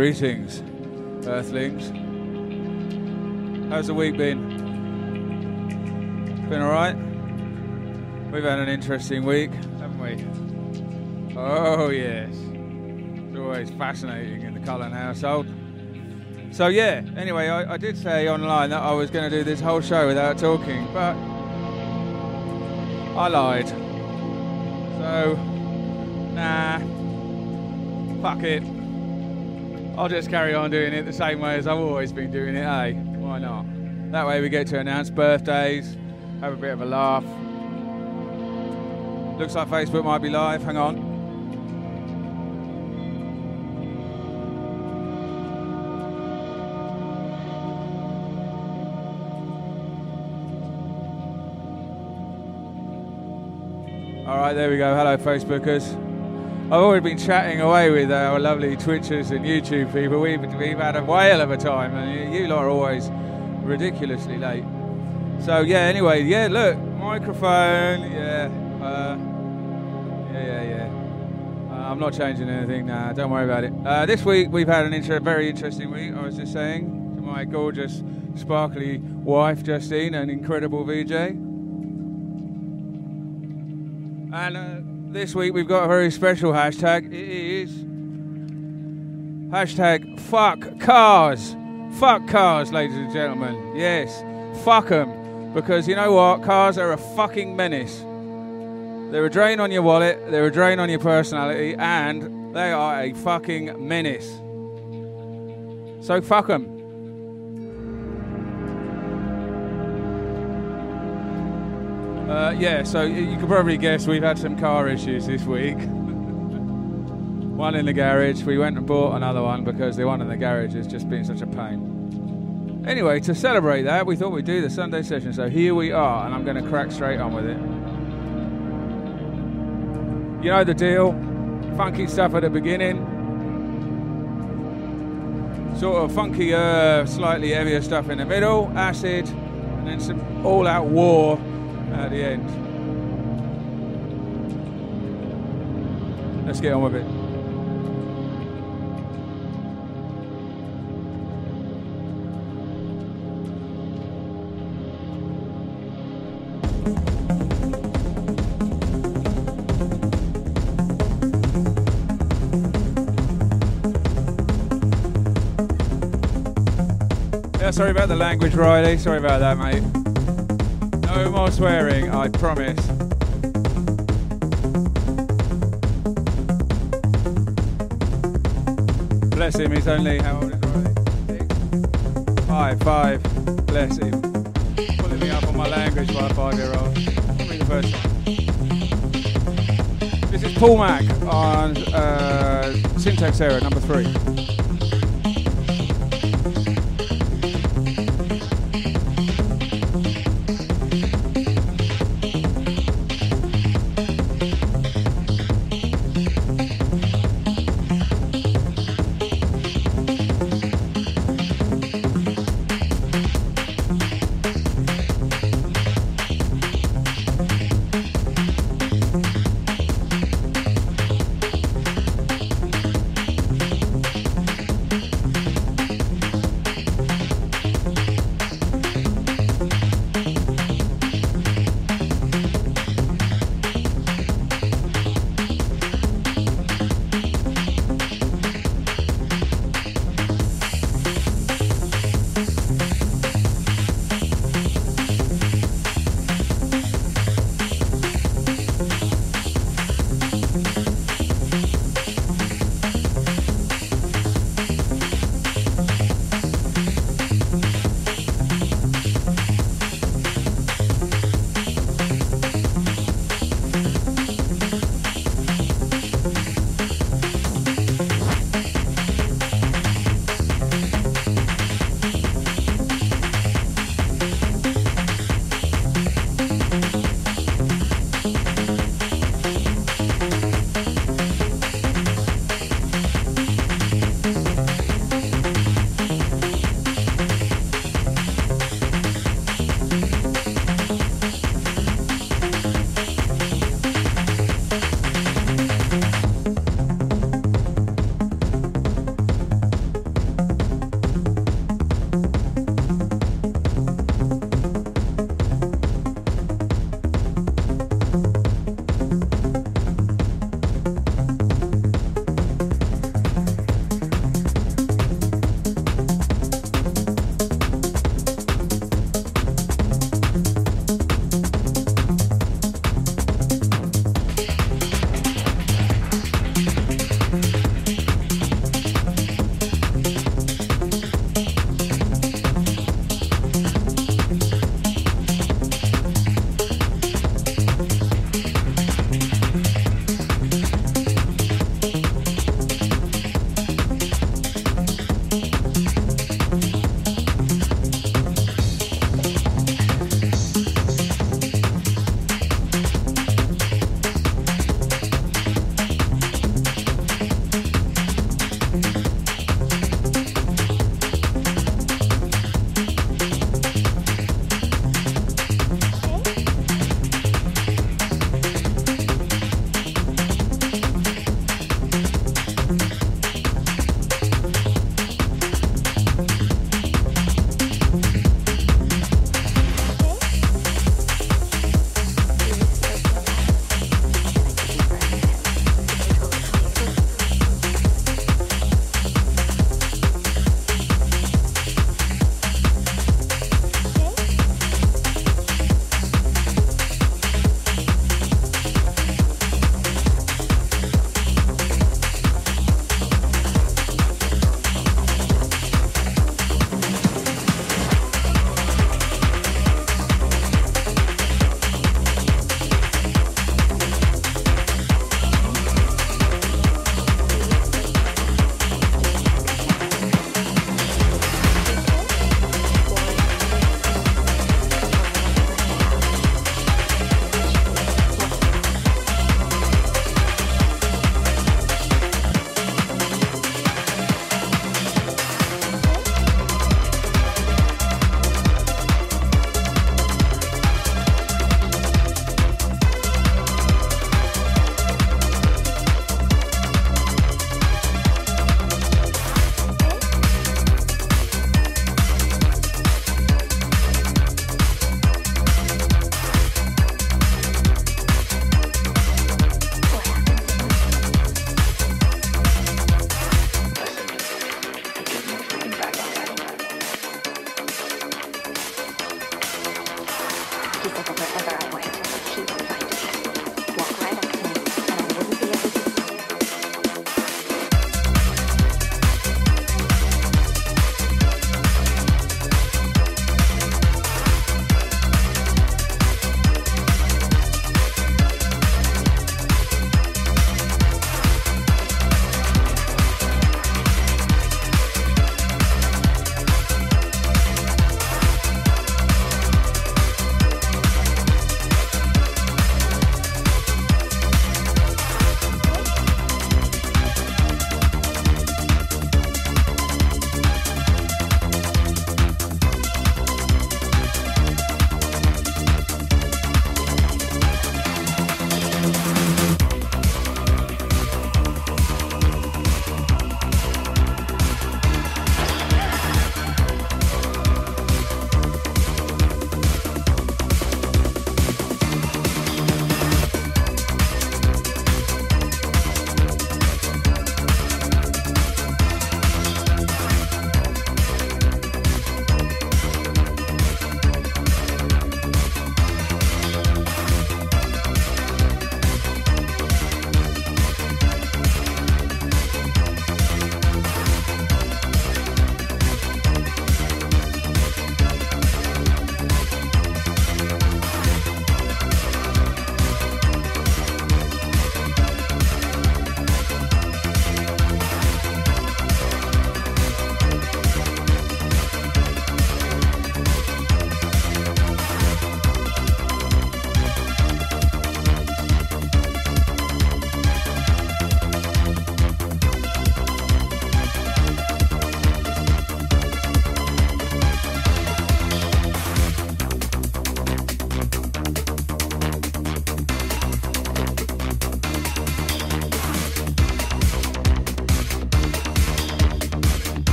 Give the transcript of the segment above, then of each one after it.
Greetings, Earthlings. How's the week been? Been alright? We've had an interesting week, haven't we? Oh, yes. It's always fascinating in the Cullen household. So, yeah, anyway, I, I did say online that I was going to do this whole show without talking, but I lied. So, nah, fuck it. I'll just carry on doing it the same way as I've always been doing it, eh? Why not? That way we get to announce birthdays, have a bit of a laugh. Looks like Facebook might be live. Hang on. All right, there we go. Hello, Facebookers. I've already been chatting away with our lovely Twitchers and YouTube people. We've, we've had a whale of a time, and you, you lot are always ridiculously late. So, yeah, anyway, yeah, look, microphone, yeah, uh, yeah, yeah, yeah. Uh, I'm not changing anything now, don't worry about it. Uh, this week we've had an inter- very interesting week, I was just saying, to my gorgeous, sparkly wife, Justine, an incredible VJ. And uh, this week we've got a very special hashtag. It is hashtag fuck cars. Fuck cars, ladies and gentlemen. Yes, fuck them. Because you know what? Cars are a fucking menace. They're a drain on your wallet, they're a drain on your personality, and they are a fucking menace. So fuck them. Uh, yeah, so you can probably guess we've had some car issues this week. one in the garage. We went and bought another one because the one in the garage has just been such a pain. Anyway, to celebrate that, we thought we'd do the Sunday session. So here we are, and I'm going to crack straight on with it. You know the deal. Funky stuff at the beginning. Sort of funkier, slightly heavier stuff in the middle. Acid. And then some all out war at the end. Let's get on with it. Sorry about the language, Riley. Sorry about that, mate. No more swearing, I promise. Bless him, he's only, how old is? Six? Five, five. Bless him. Pulling me up on my language by a five year old. Probably the first. This is Paul Mac on uh, Syntax Error, number three.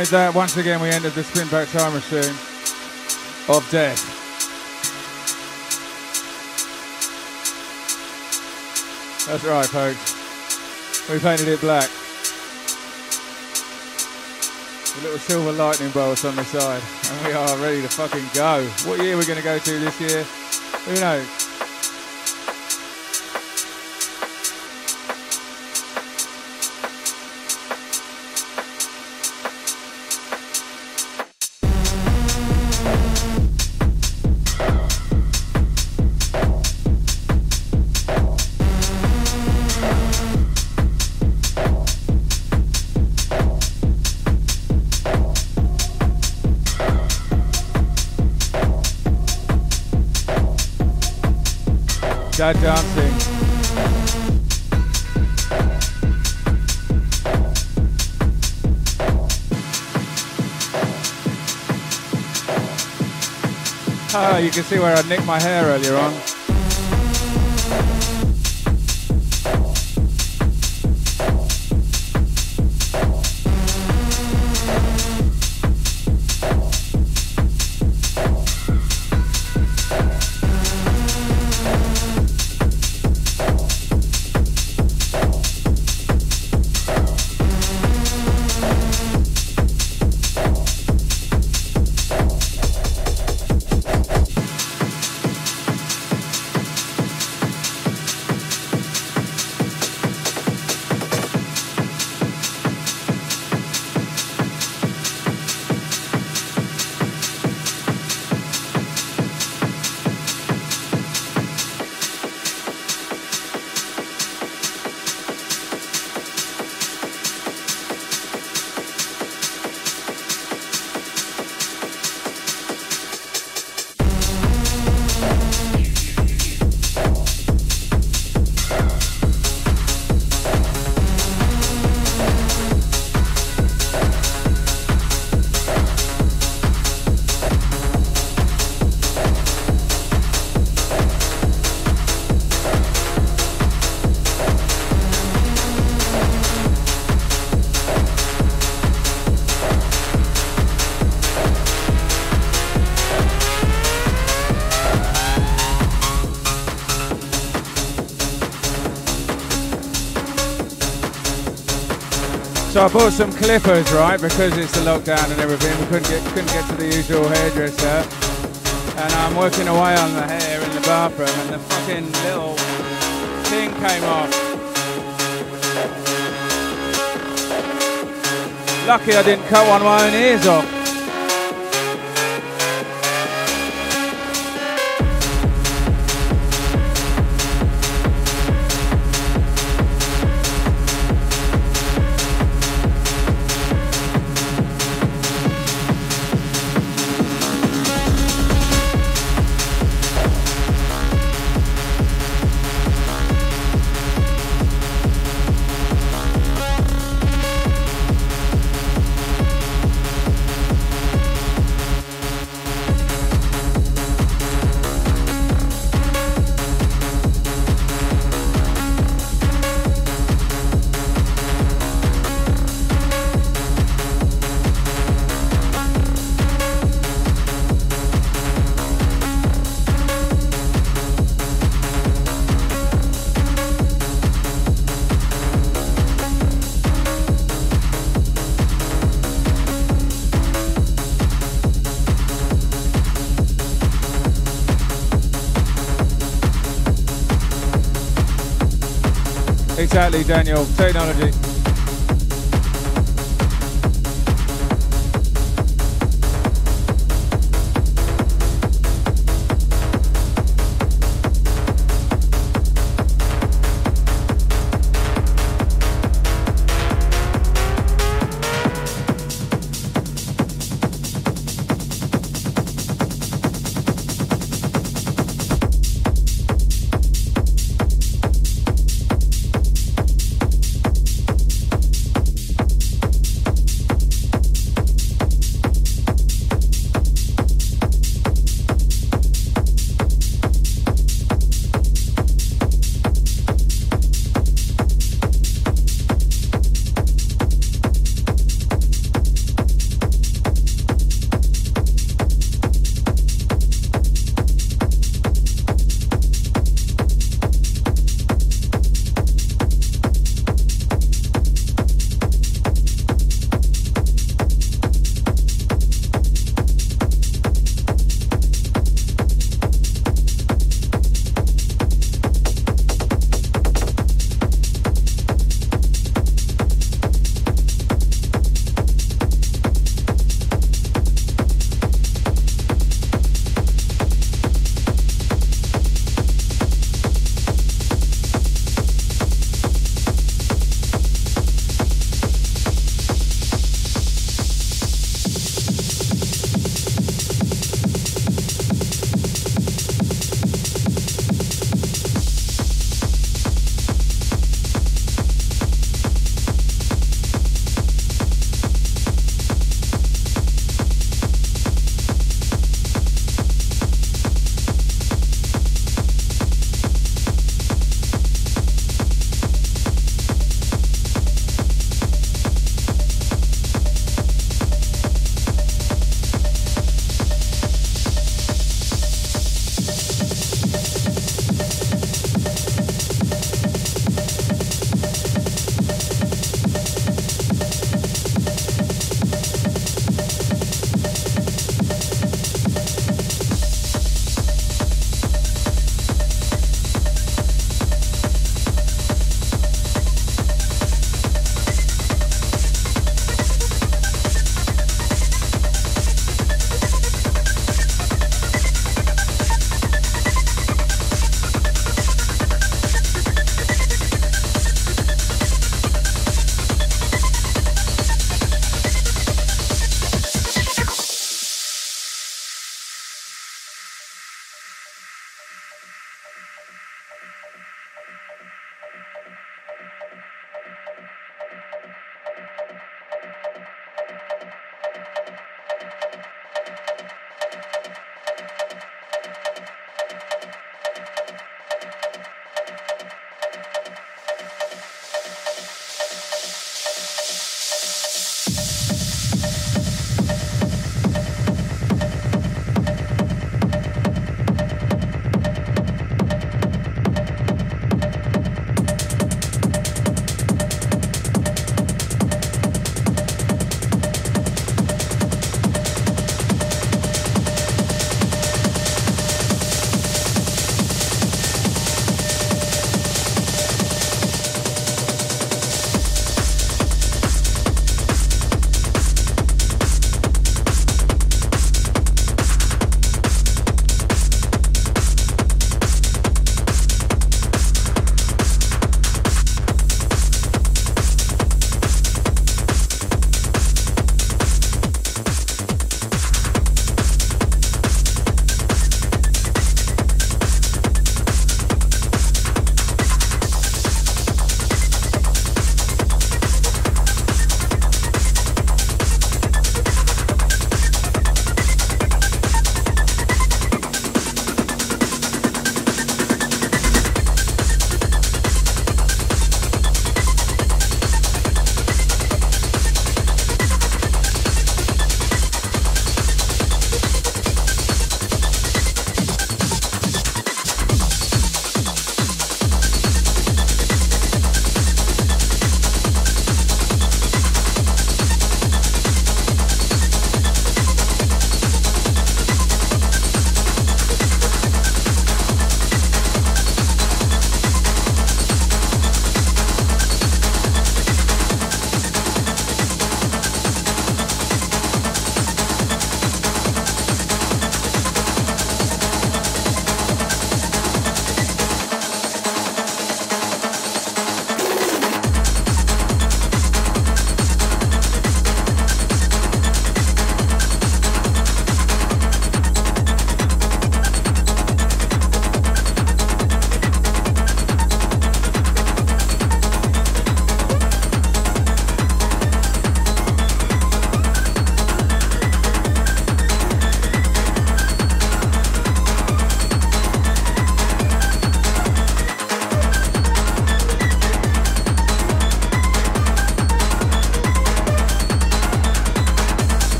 With that, once again, we ended the spin back time machine of death. That's right, folks. We painted it black. A little silver lightning bolts on the side. And we are ready to fucking go. What year we're going to go to this year? Who knows? Can see where I nicked my hair earlier on. So I bought some clippers, right, because it's the lockdown and everything. We couldn't get couldn't get to the usual hairdresser, and I'm working away on the hair in the bathroom, and the fucking little thing came off. Lucky I didn't cut one of my own ears off. Daniel. Technology.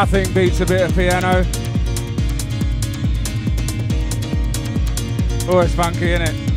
Nothing beats a bit of piano. Oh, it's funky, isn't it?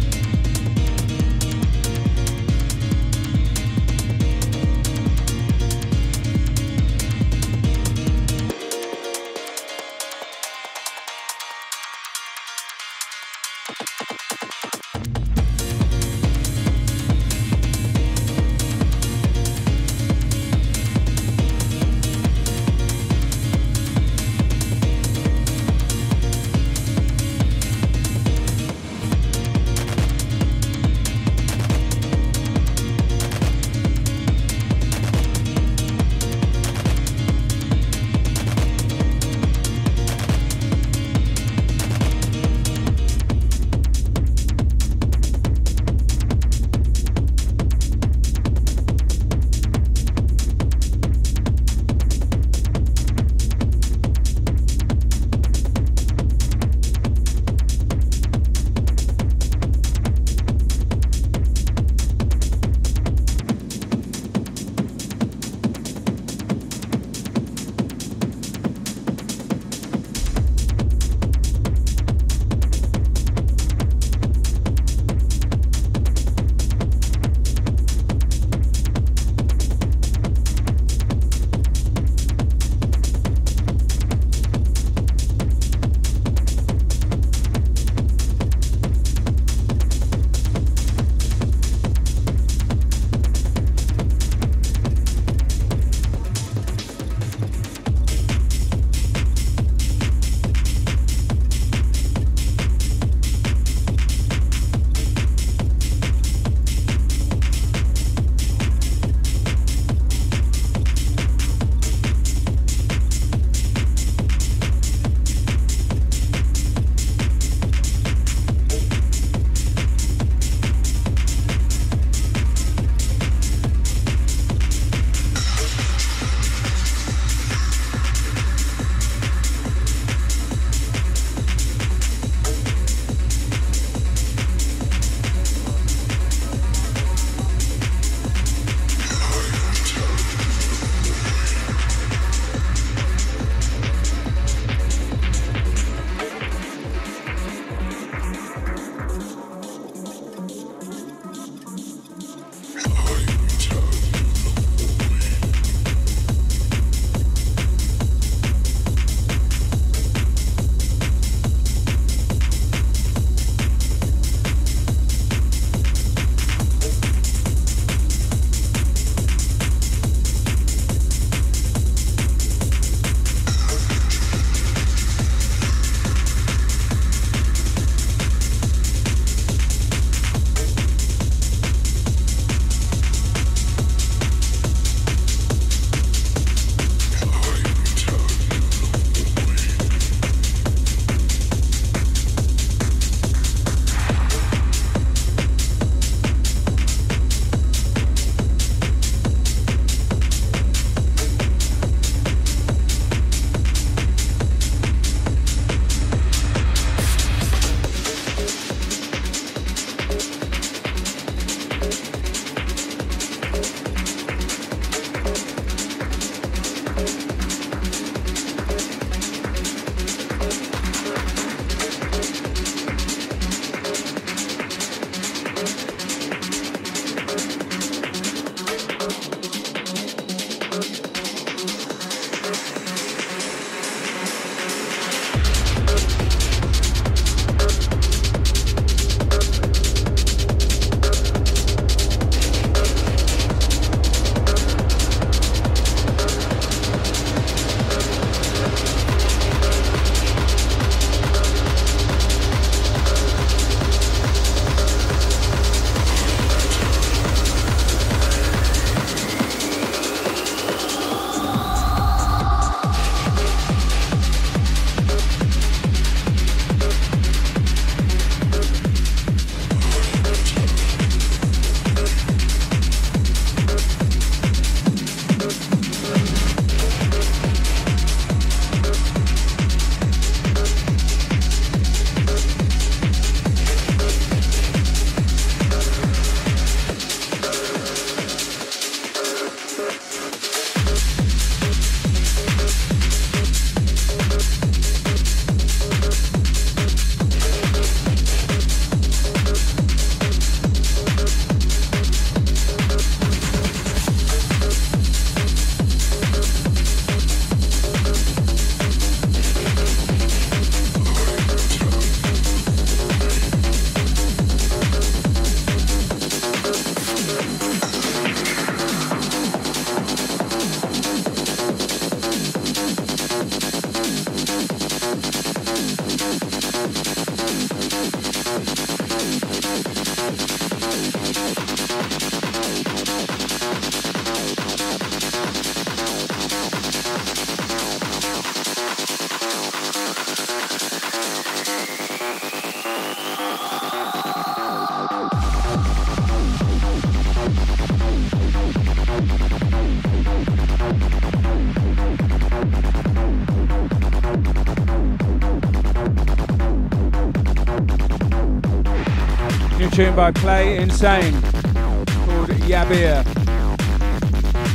Tune by Play Insane called Yabir.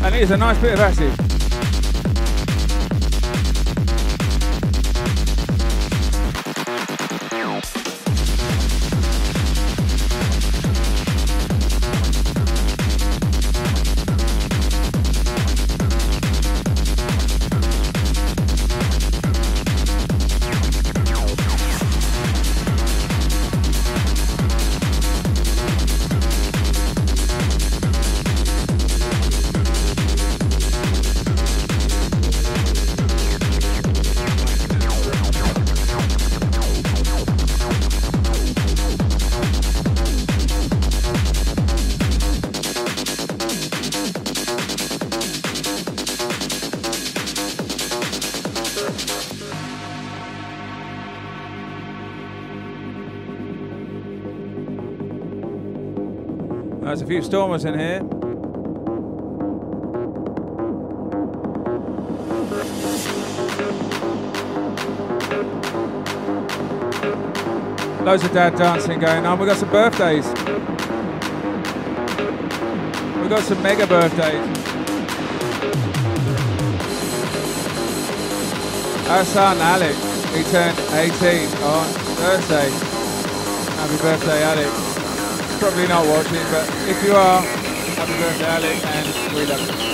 And it is a nice bit of acid. Few stormers in here. Eh? Loads of dad dancing going on. We've got some birthdays. We've got some mega birthdays. Our son Alex, he turned 18 on Thursday. Happy birthday, Alex probably not watching, but if you are, happy birthday, and we love you.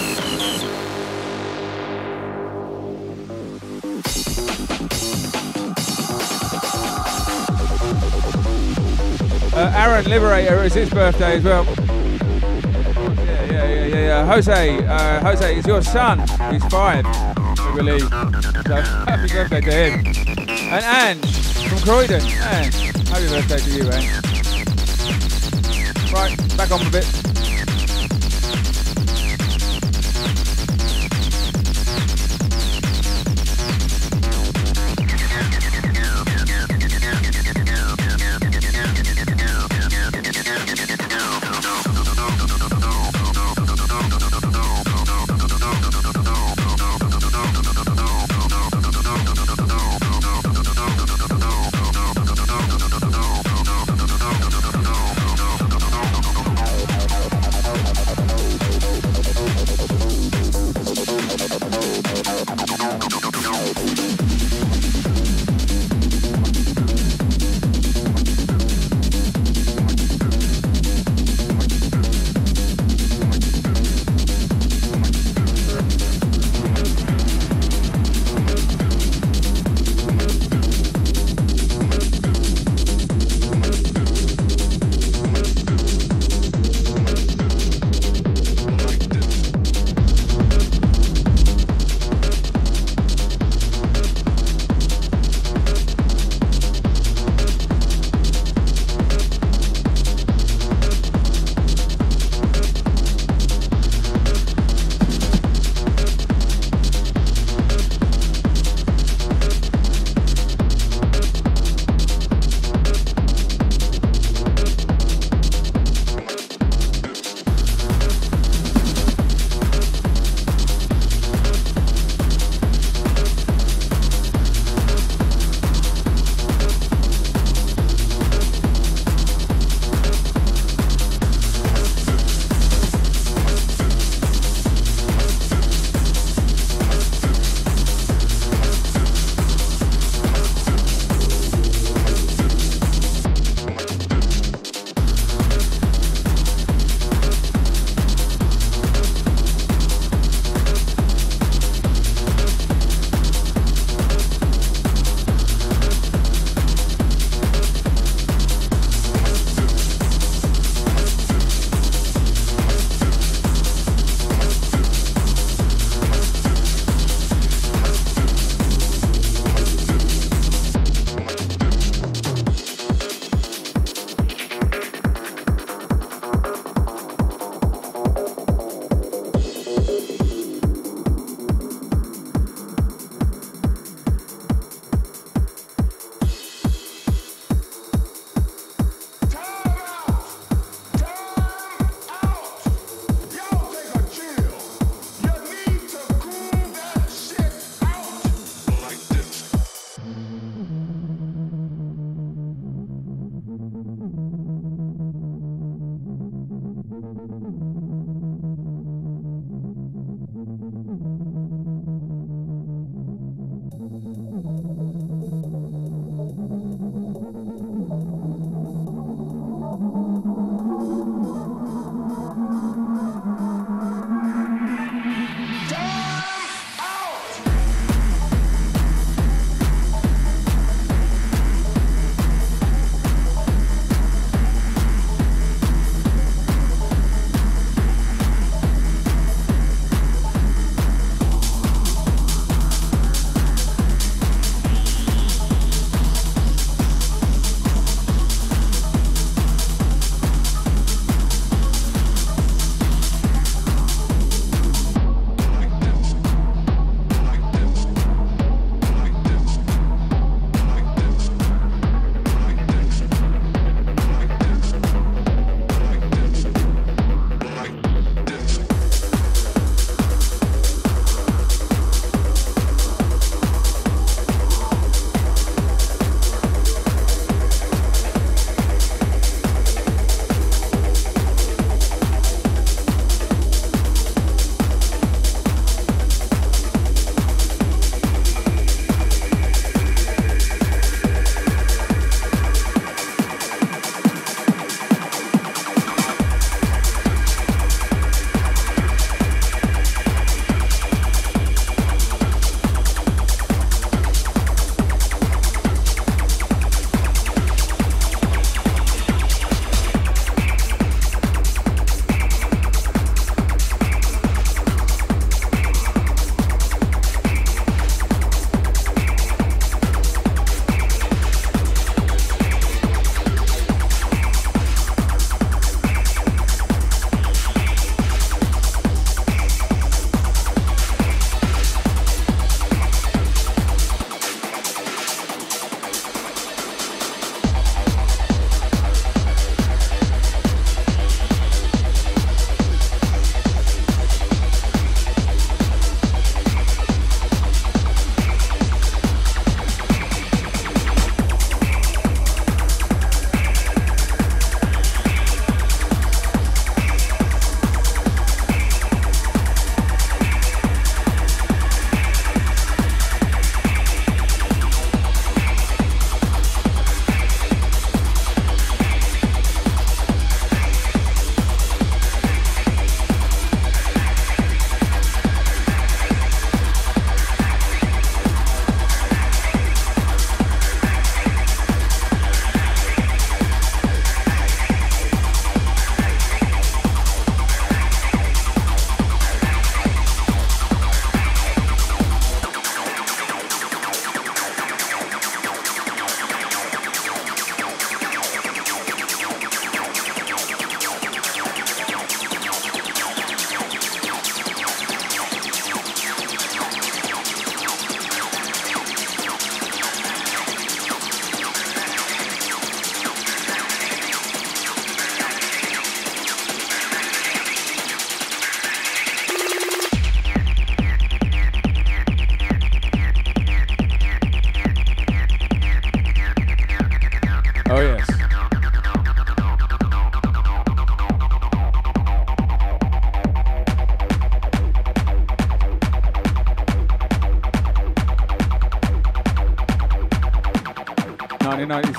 Uh, Aaron Liberator is his birthday as well. Yeah, yeah, yeah, yeah. yeah. Jose, uh, Jose, it's your son. He's five, I believe. So happy birthday to him. And Anne from Croydon. Anne, happy birthday to you, Anne. Back on a bit.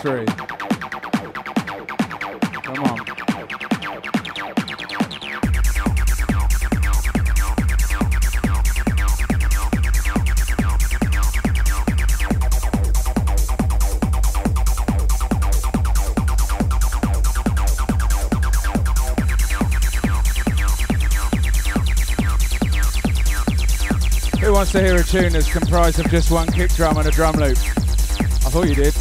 Three. Come on. Who wants to hear a tune that's comprised of just one kick drum and a drum loop? I thought you did.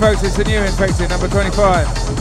The new Infected, number 25.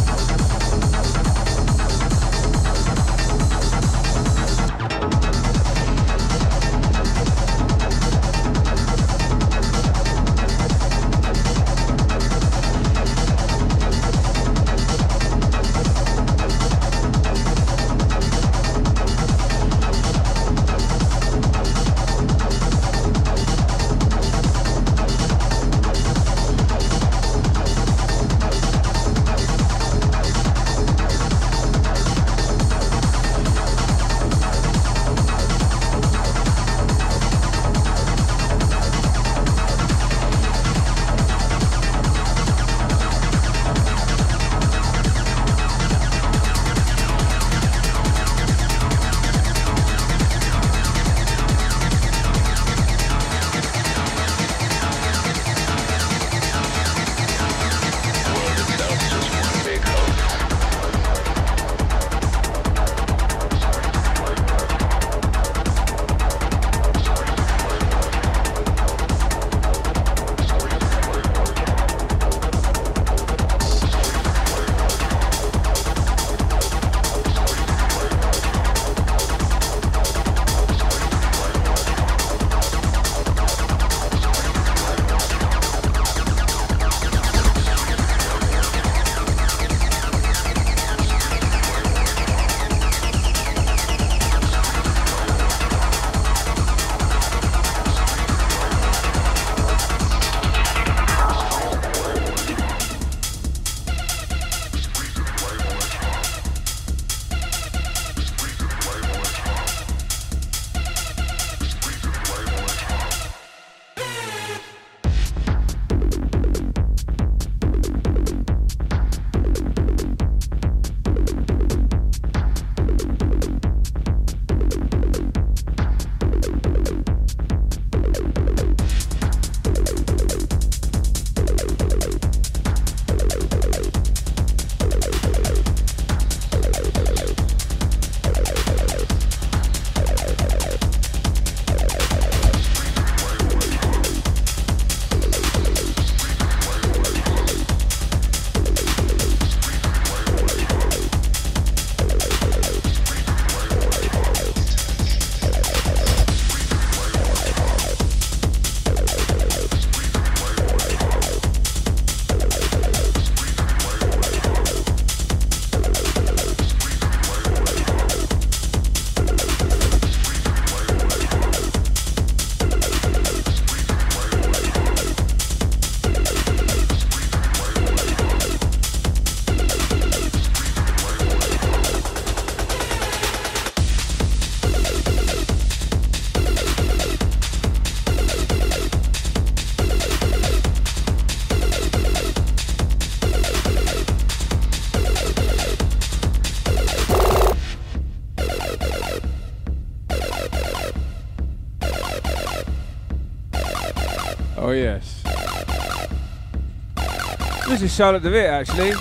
This is Charlotte de Witte, actually.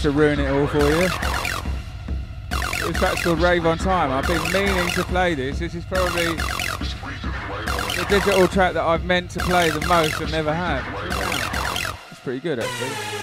To ruin it all for you. This track's called Rave on Time. I've been meaning to play this. This is probably the digital track that I've meant to play the most and never had. It's pretty good, actually.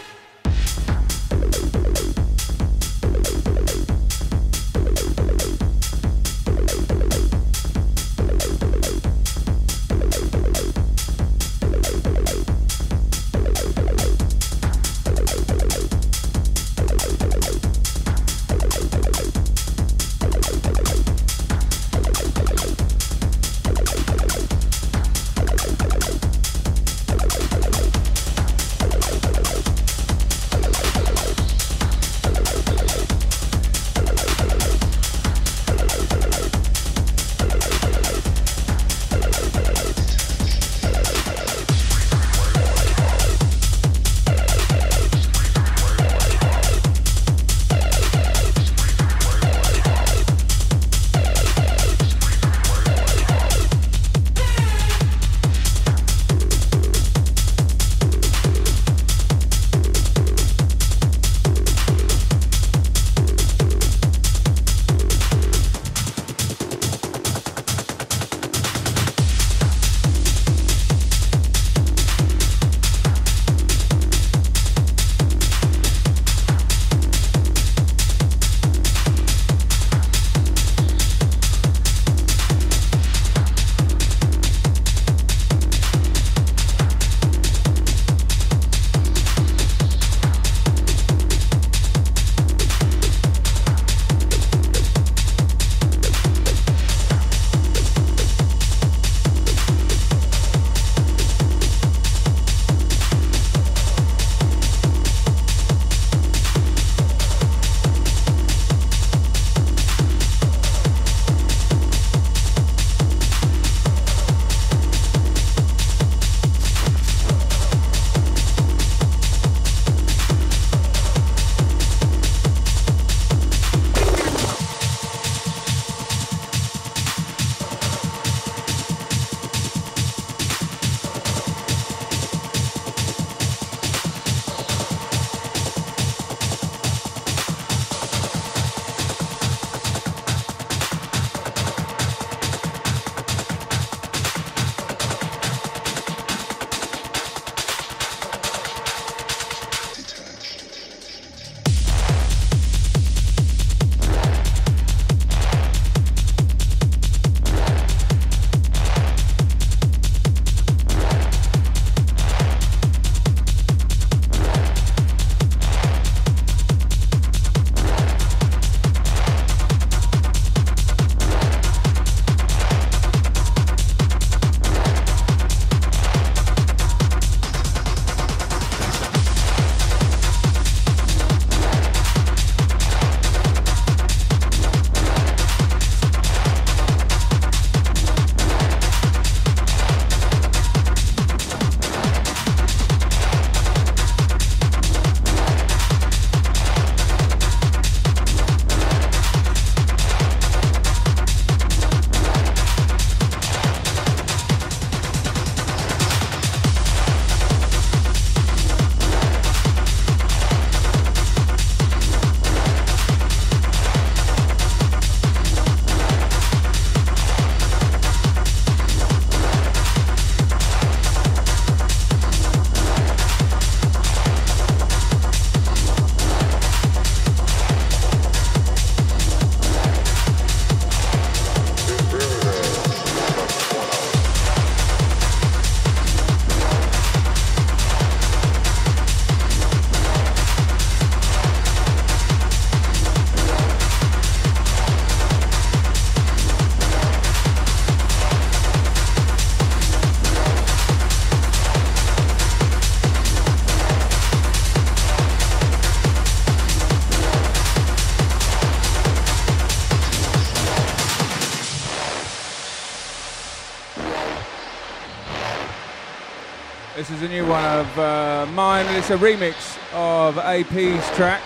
Of uh, mine. It's a remix of AP's track.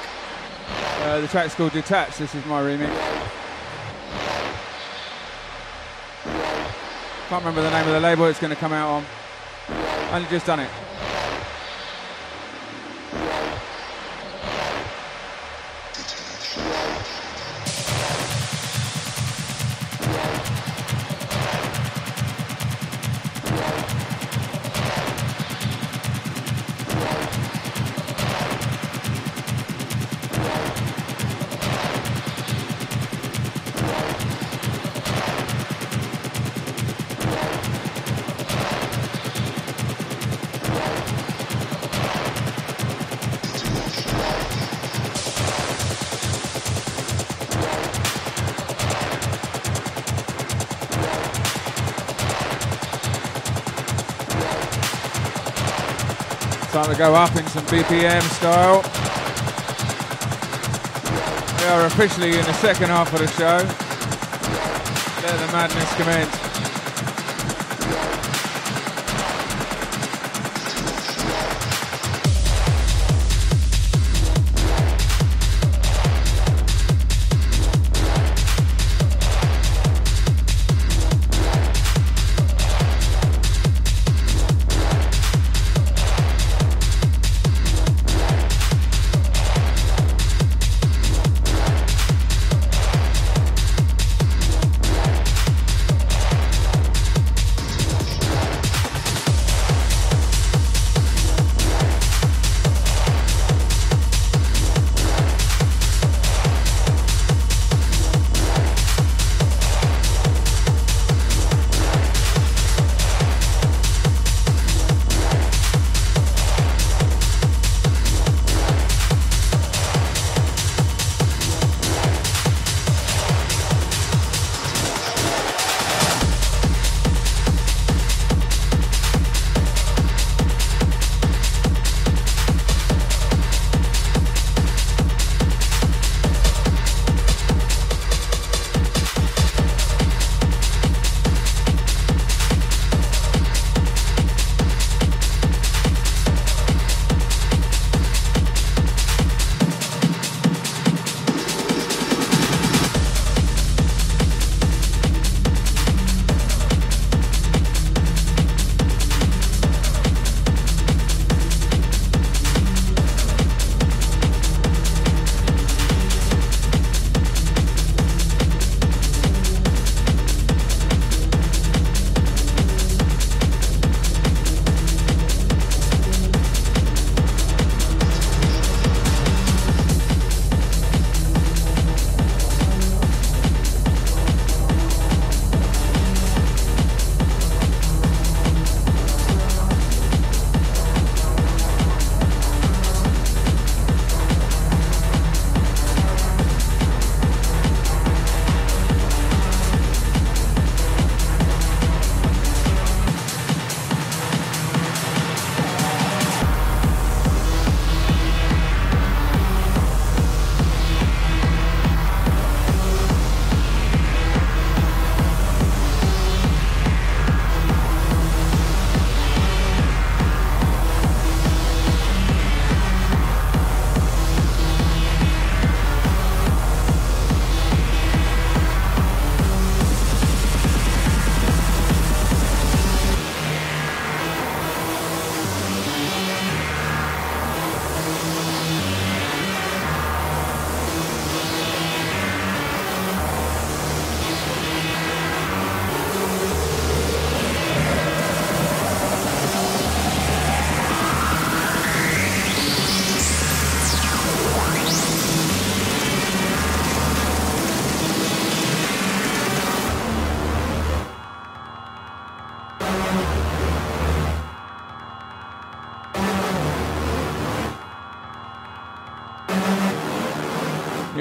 Uh, the track's called Detached. This is my remix. Can't remember the name of the label it's going to come out on. Only just done it. Go up in some BPM style. We are officially in the second half of the show. Let the madness commence.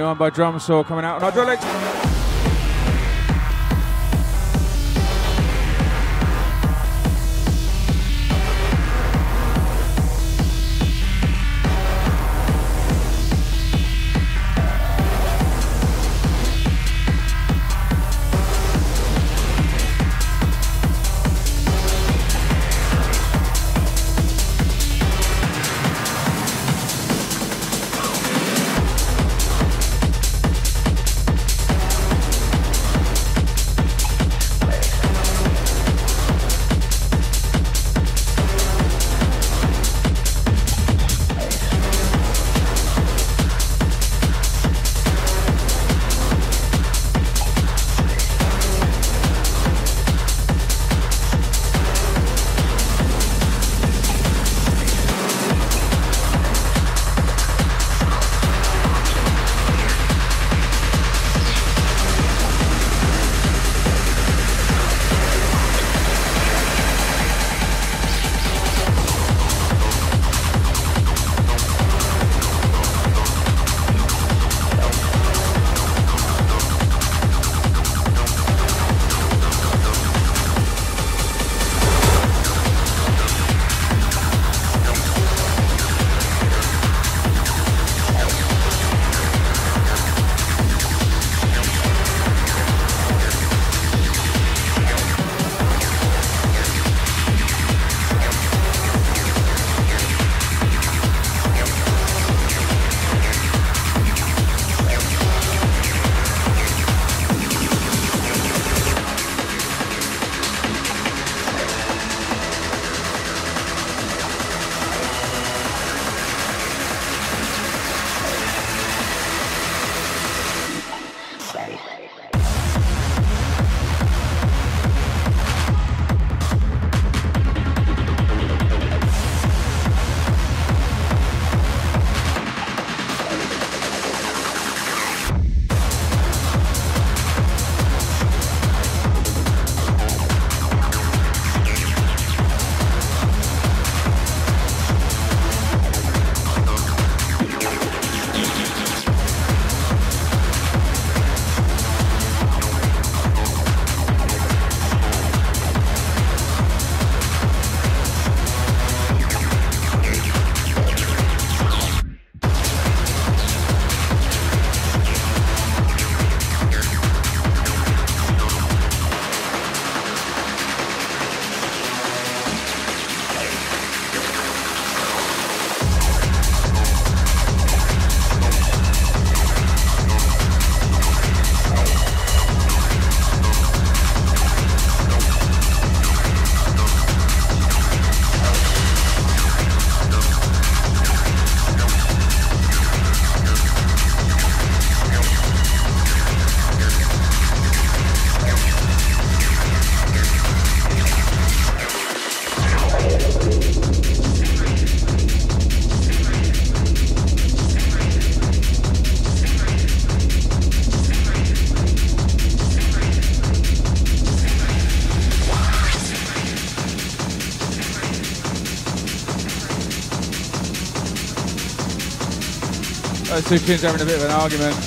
On by Drumsauw coming out on Hydraulics. Two kids having a bit of an argument.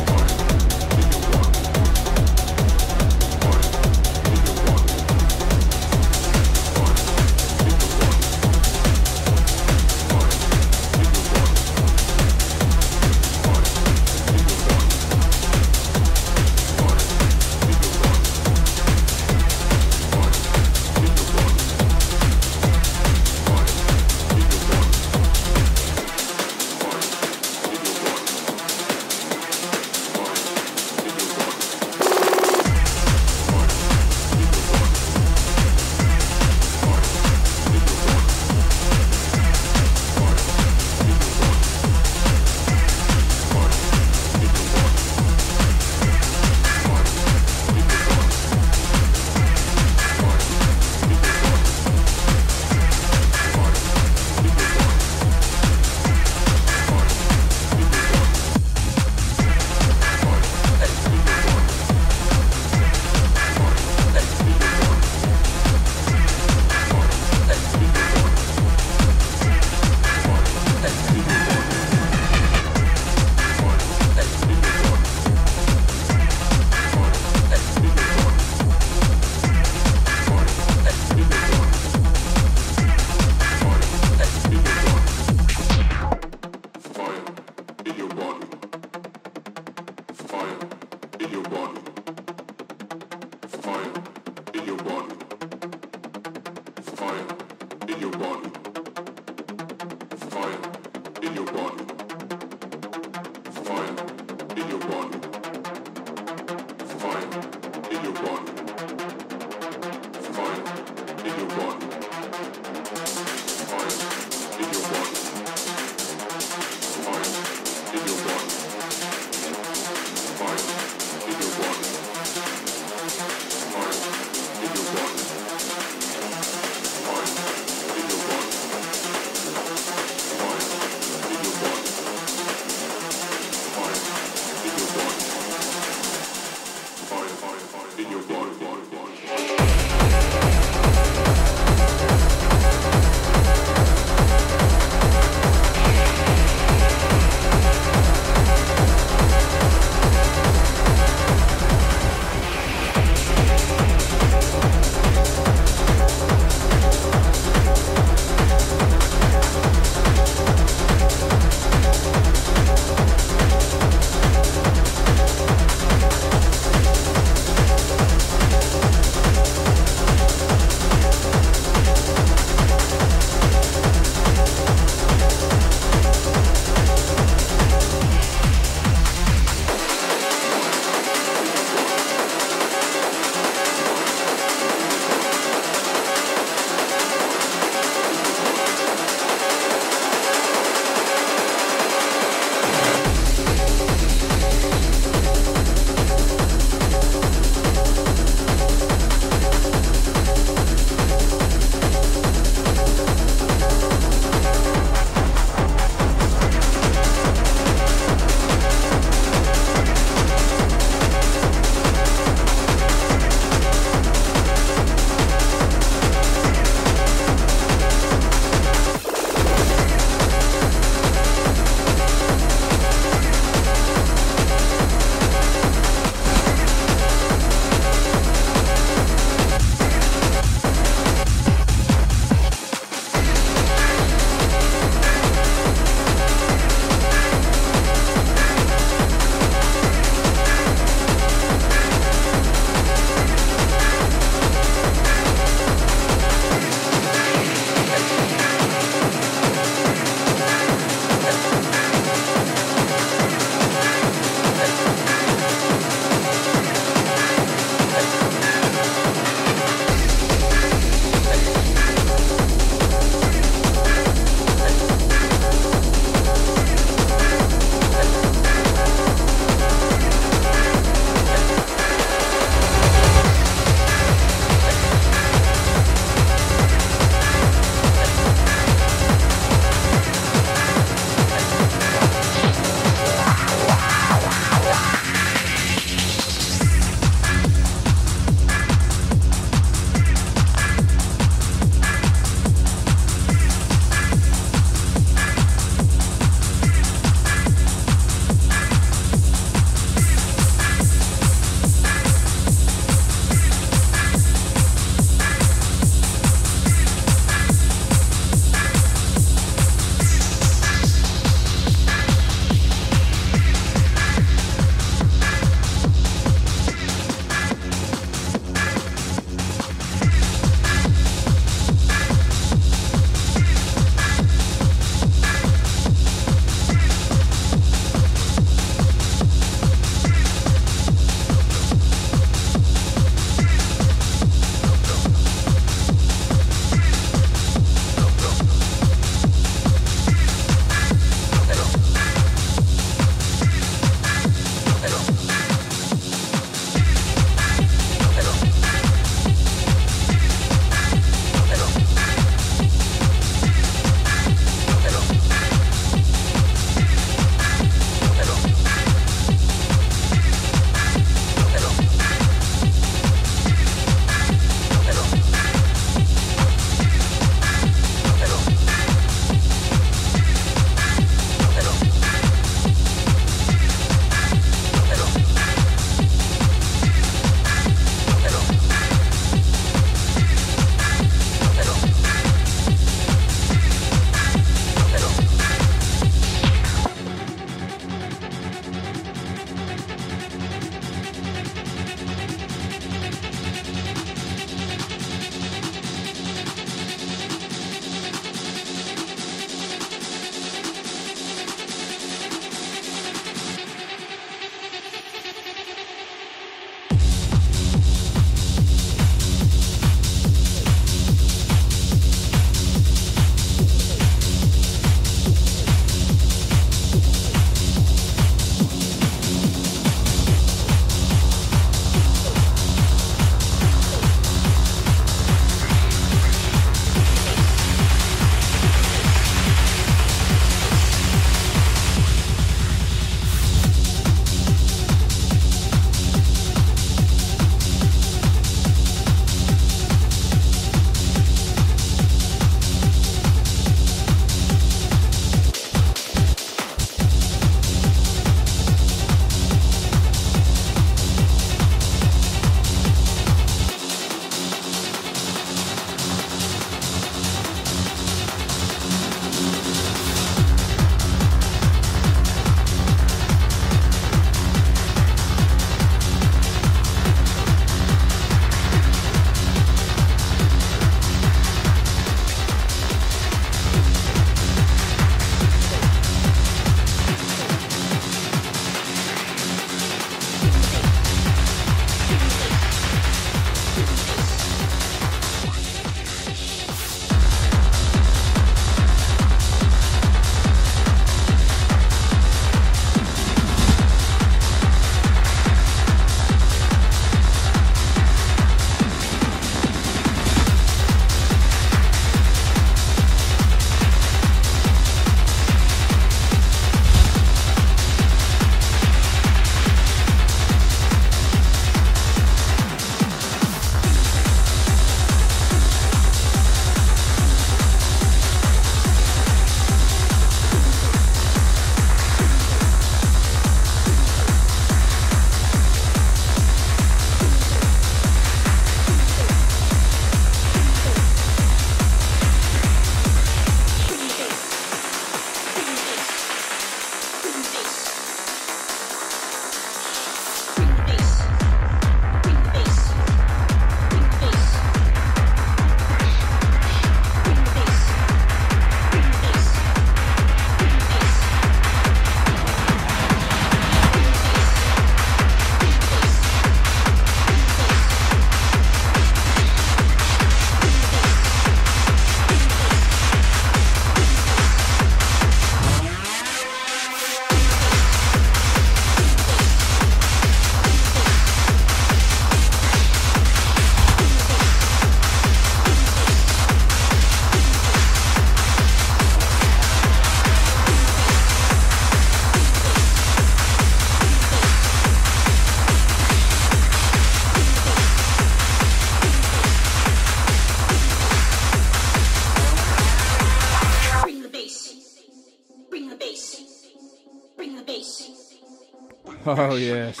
Oh yes.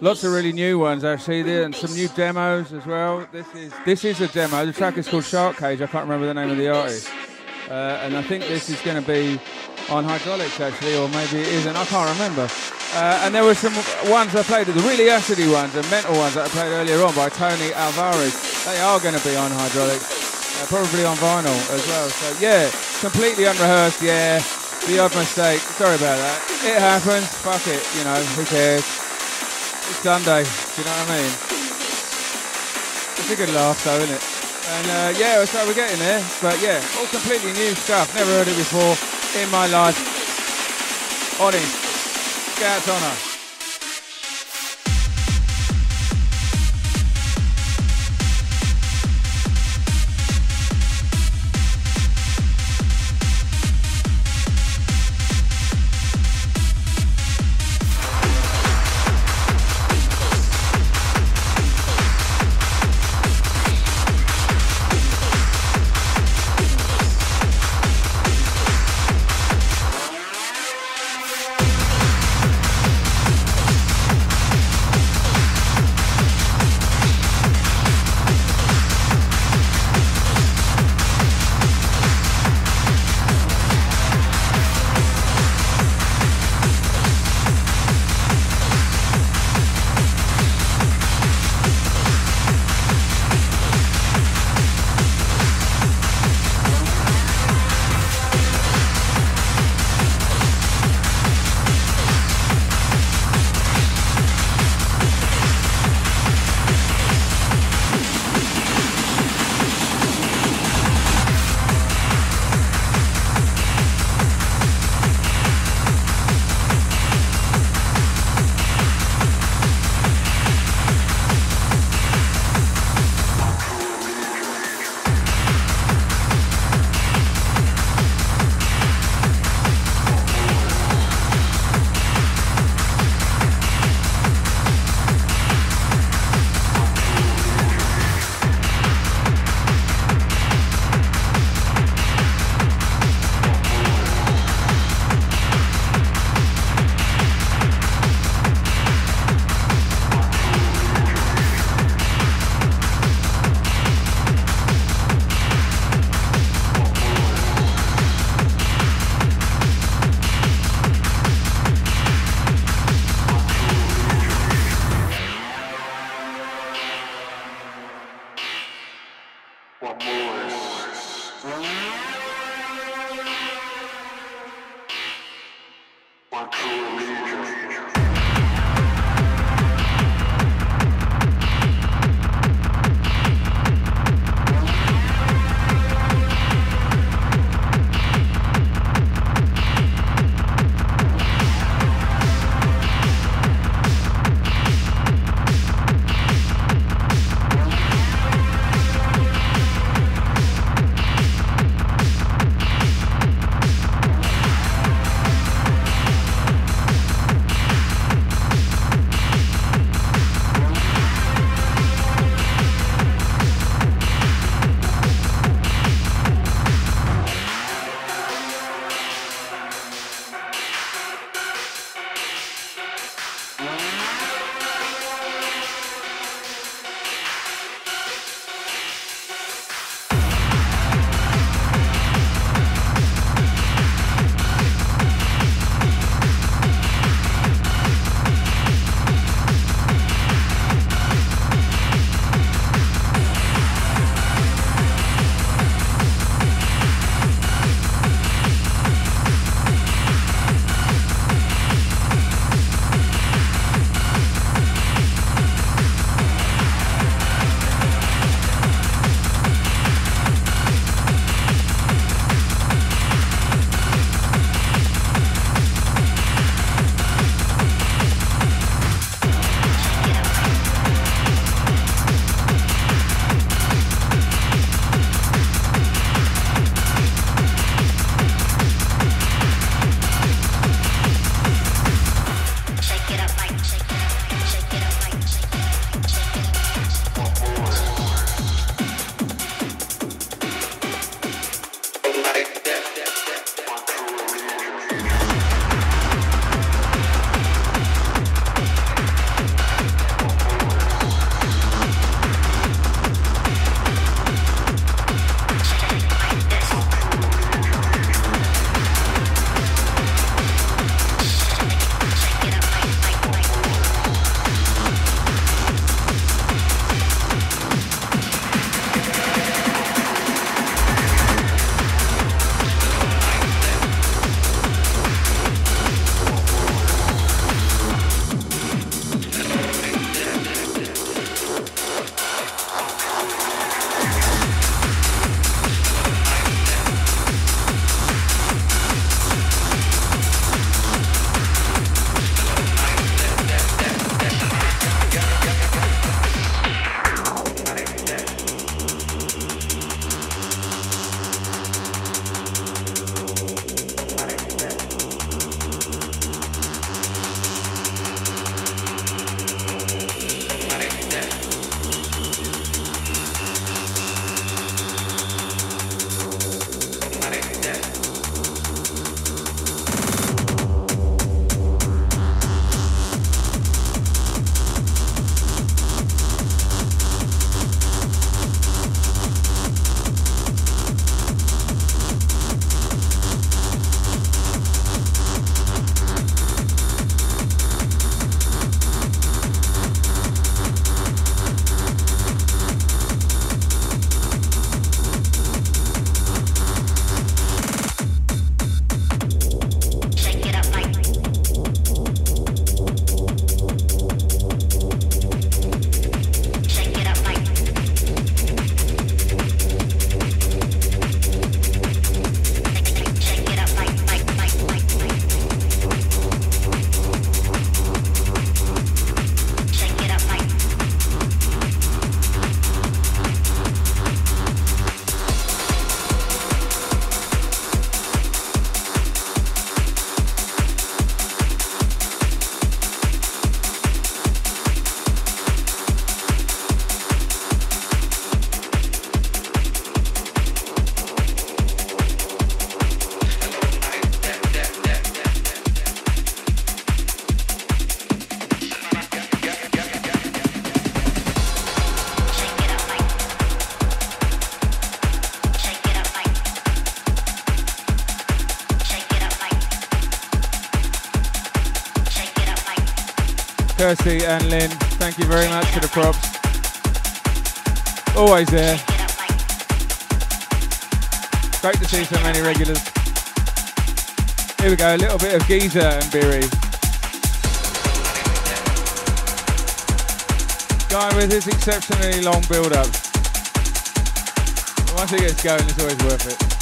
Lots of really new ones actually, there, and some new demos as well. This is this is a demo. The track is called Shark Cage. I can't remember the name of the artist, uh, and I think this is going to be on hydraulics actually, or maybe it isn't. I can't remember. Uh, and there were some ones I played, the really acidy ones, the mental ones that I played earlier on by Toni Alvarez. They are going to be on hydraulics, uh, probably on vinyl as well. So yeah, completely unrehearsed. Yeah, the odd mistake. Sorry about that. It happens. Fuck it. You know, who cares? It's Sunday. Do you know what I mean? It's a good laugh, though, isn't it? And uh, yeah, so we're getting there. But yeah, all completely new stuff. Never heard it before in my life. Honest. Scouts honour. Kirsty and Lynn, thank you very much for the props. Always there. Great to see so many regulars. Here we go, a little bit of Geezer and Biri. Guy with his exceptionally long build-up. Once it gets going, it's always worth it.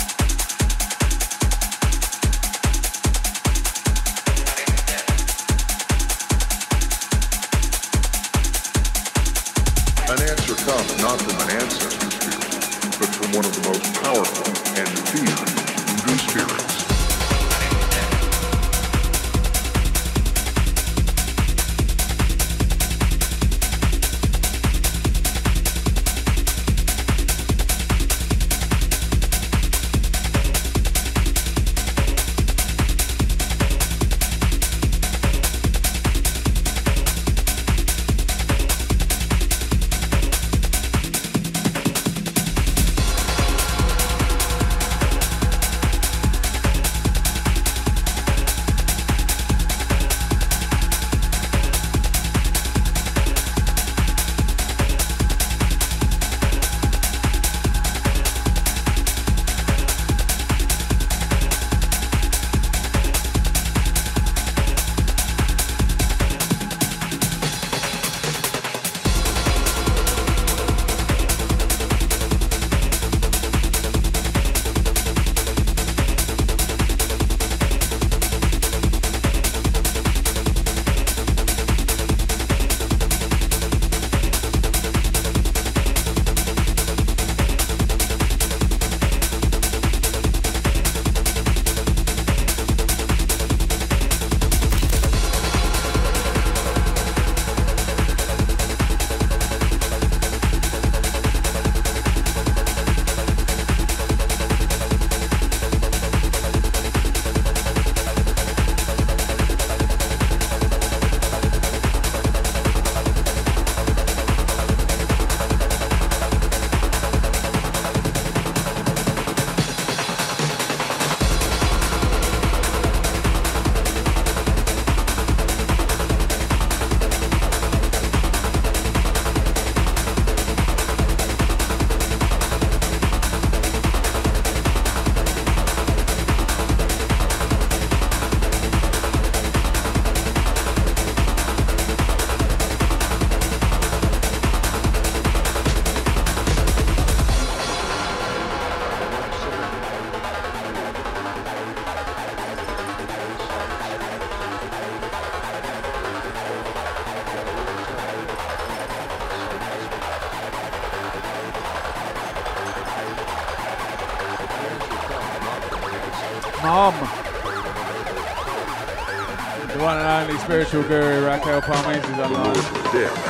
Spiritual guru Raquel Parmes is online.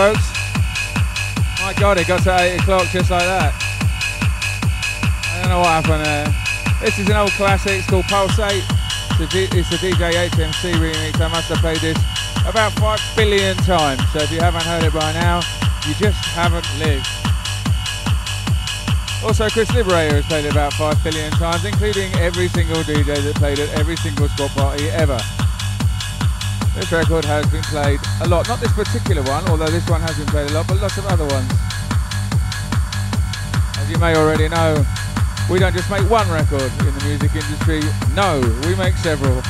Folks. My God, it got to 8 o'clock just like that. I don't know what happened there. This is an old classic. It's called Pulsate. It's the DJ HMC remix. I must have played this about 5 billion times. So if you haven't heard it by now, you just haven't lived. Also, Chris Liberator has played it about 5 billion times, including every single DJ that played at every single squad party ever. This record has been played a lot. Not this particular one, although this one has been played a lot, but lots of other ones. As you may already know, we don't just make one record in the music industry. No, we make several.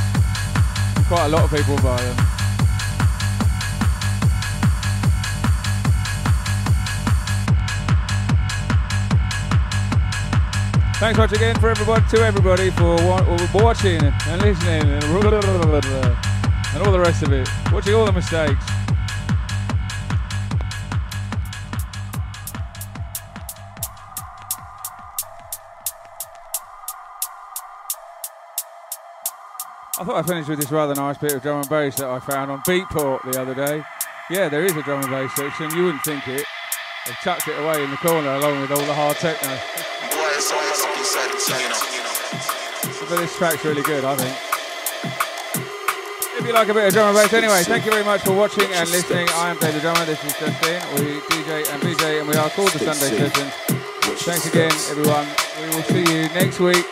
Quite a lot of people buy them. Thanks once again for everybody to everybody for watching and listening and, all the rest of it. All the mistakes. I thought I'd finish with this rather nice bit of drum and bass that I found on Beatport the other day. Yeah, there is a drum and bass section. You wouldn't think it. They've tucked it away in the corner along with all the hard techno. But this track's really good, I think. You like a bit of drum and bass, anyway, thank you very much for watching and listening. I am David Drummer, this is Justin, we DJ and BJ, and we are called the Sunday Sessions. Thanks again, everyone. We will see you next week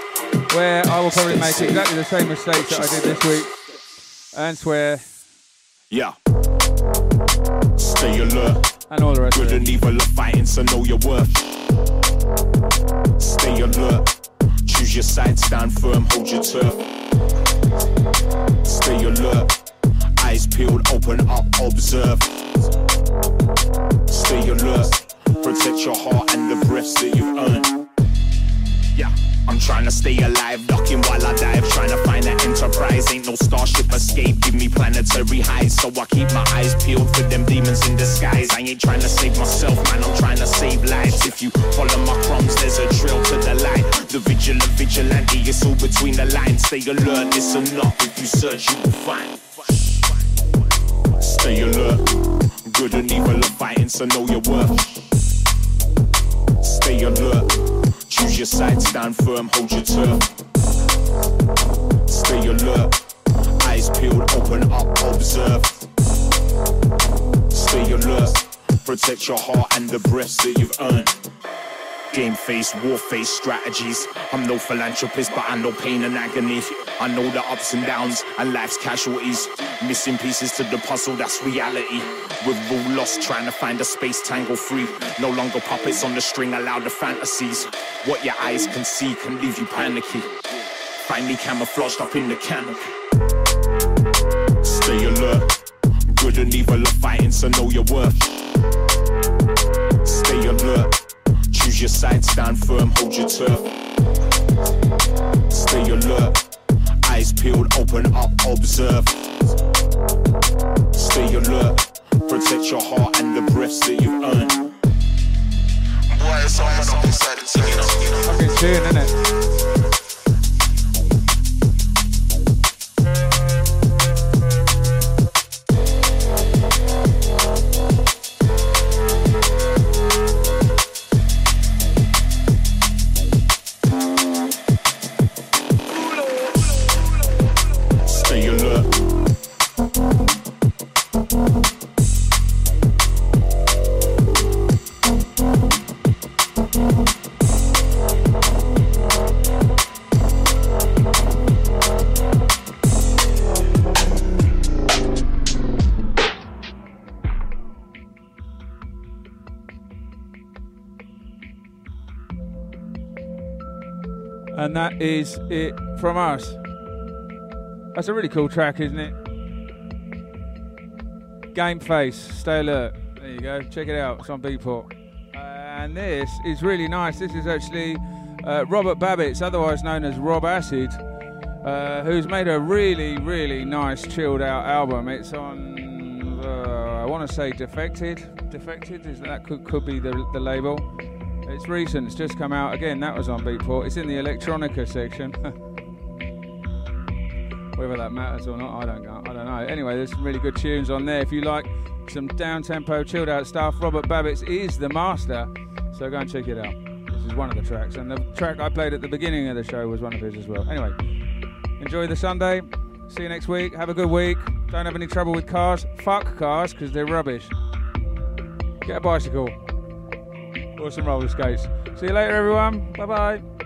where I will probably make exactly the same mistakes that I did this week and swear. Yeah. Stay alert. And all the rest Good and evil are fighting, so know your worth. Stay alert. Choose your side, stand firm, hold your turf. Stay alert. Eyes peeled, open up, observe. Stay alert. Protect your heart and the breaths that you've earned. Yeah. I'm trying to stay alive, ducking while I dive. Trying to find an enterprise, ain't no starship escape. Give me planetary highs, so I keep my eyes peeled for them demons in disguise. I ain't trying to save myself, man, I'm trying to save lives. If you Stay alert, listen up. If you search, you will find. Stay alert. Good and evil are fighting, so know your worth. Stay alert. Choose your side, stand firm, hold your turf. Stay alert, eyes peeled, open up, observe. Stay alert, protect your heart and the breaths that you've earned. Game face, war face strategies. I'm no philanthropist, but I know pain and agony. I know the ups and downs and life's casualties. Missing pieces to the puzzle, that's reality. We're all lost trying to find a space tangle free. No longer puppets on the string, allow the fantasies. What your eyes can see can leave you panicky. Finally camouflaged up in the canopy. Stay alert. Good and evil are fighting, so know your worth. Stay alert. Choose your side, stand firm, hold your turf. Stay alert. Eyes peeled, open up, observe. Stay alert. Protect your heart and the breaths that you've earned. Boy, it's team, you know. Fucking tune, innit? And that is it from us. That's a really cool track, isn't it? Game Face, stay alert. There you go, check it out. It's on Beatport. And this is really nice. This is actually uh, Robert Babicz, otherwise known as Rob Acid, uh, who's made a really, really nice chilled out album. It's on, uh, I want to say Defected. Defected, is that could, could be the, the label. It's recent, it's just come out. Again, that was on Beatport. It's in the electronica section. Whether that matters or not, I don't know. I don't know. Anyway, there's some really good tunes on there. If you like some down tempo, chilled out stuff. Robert Babicz is the master, so go and check it out. This is one of the tracks, and the track I played at the beginning of the show was one of his as well. Anyway, enjoy the Sunday. See you next week. Have a good week. Don't have any trouble with cars. Fuck cars because they're rubbish. Get a bicycle or some roller skates. See you later, everyone. Bye bye.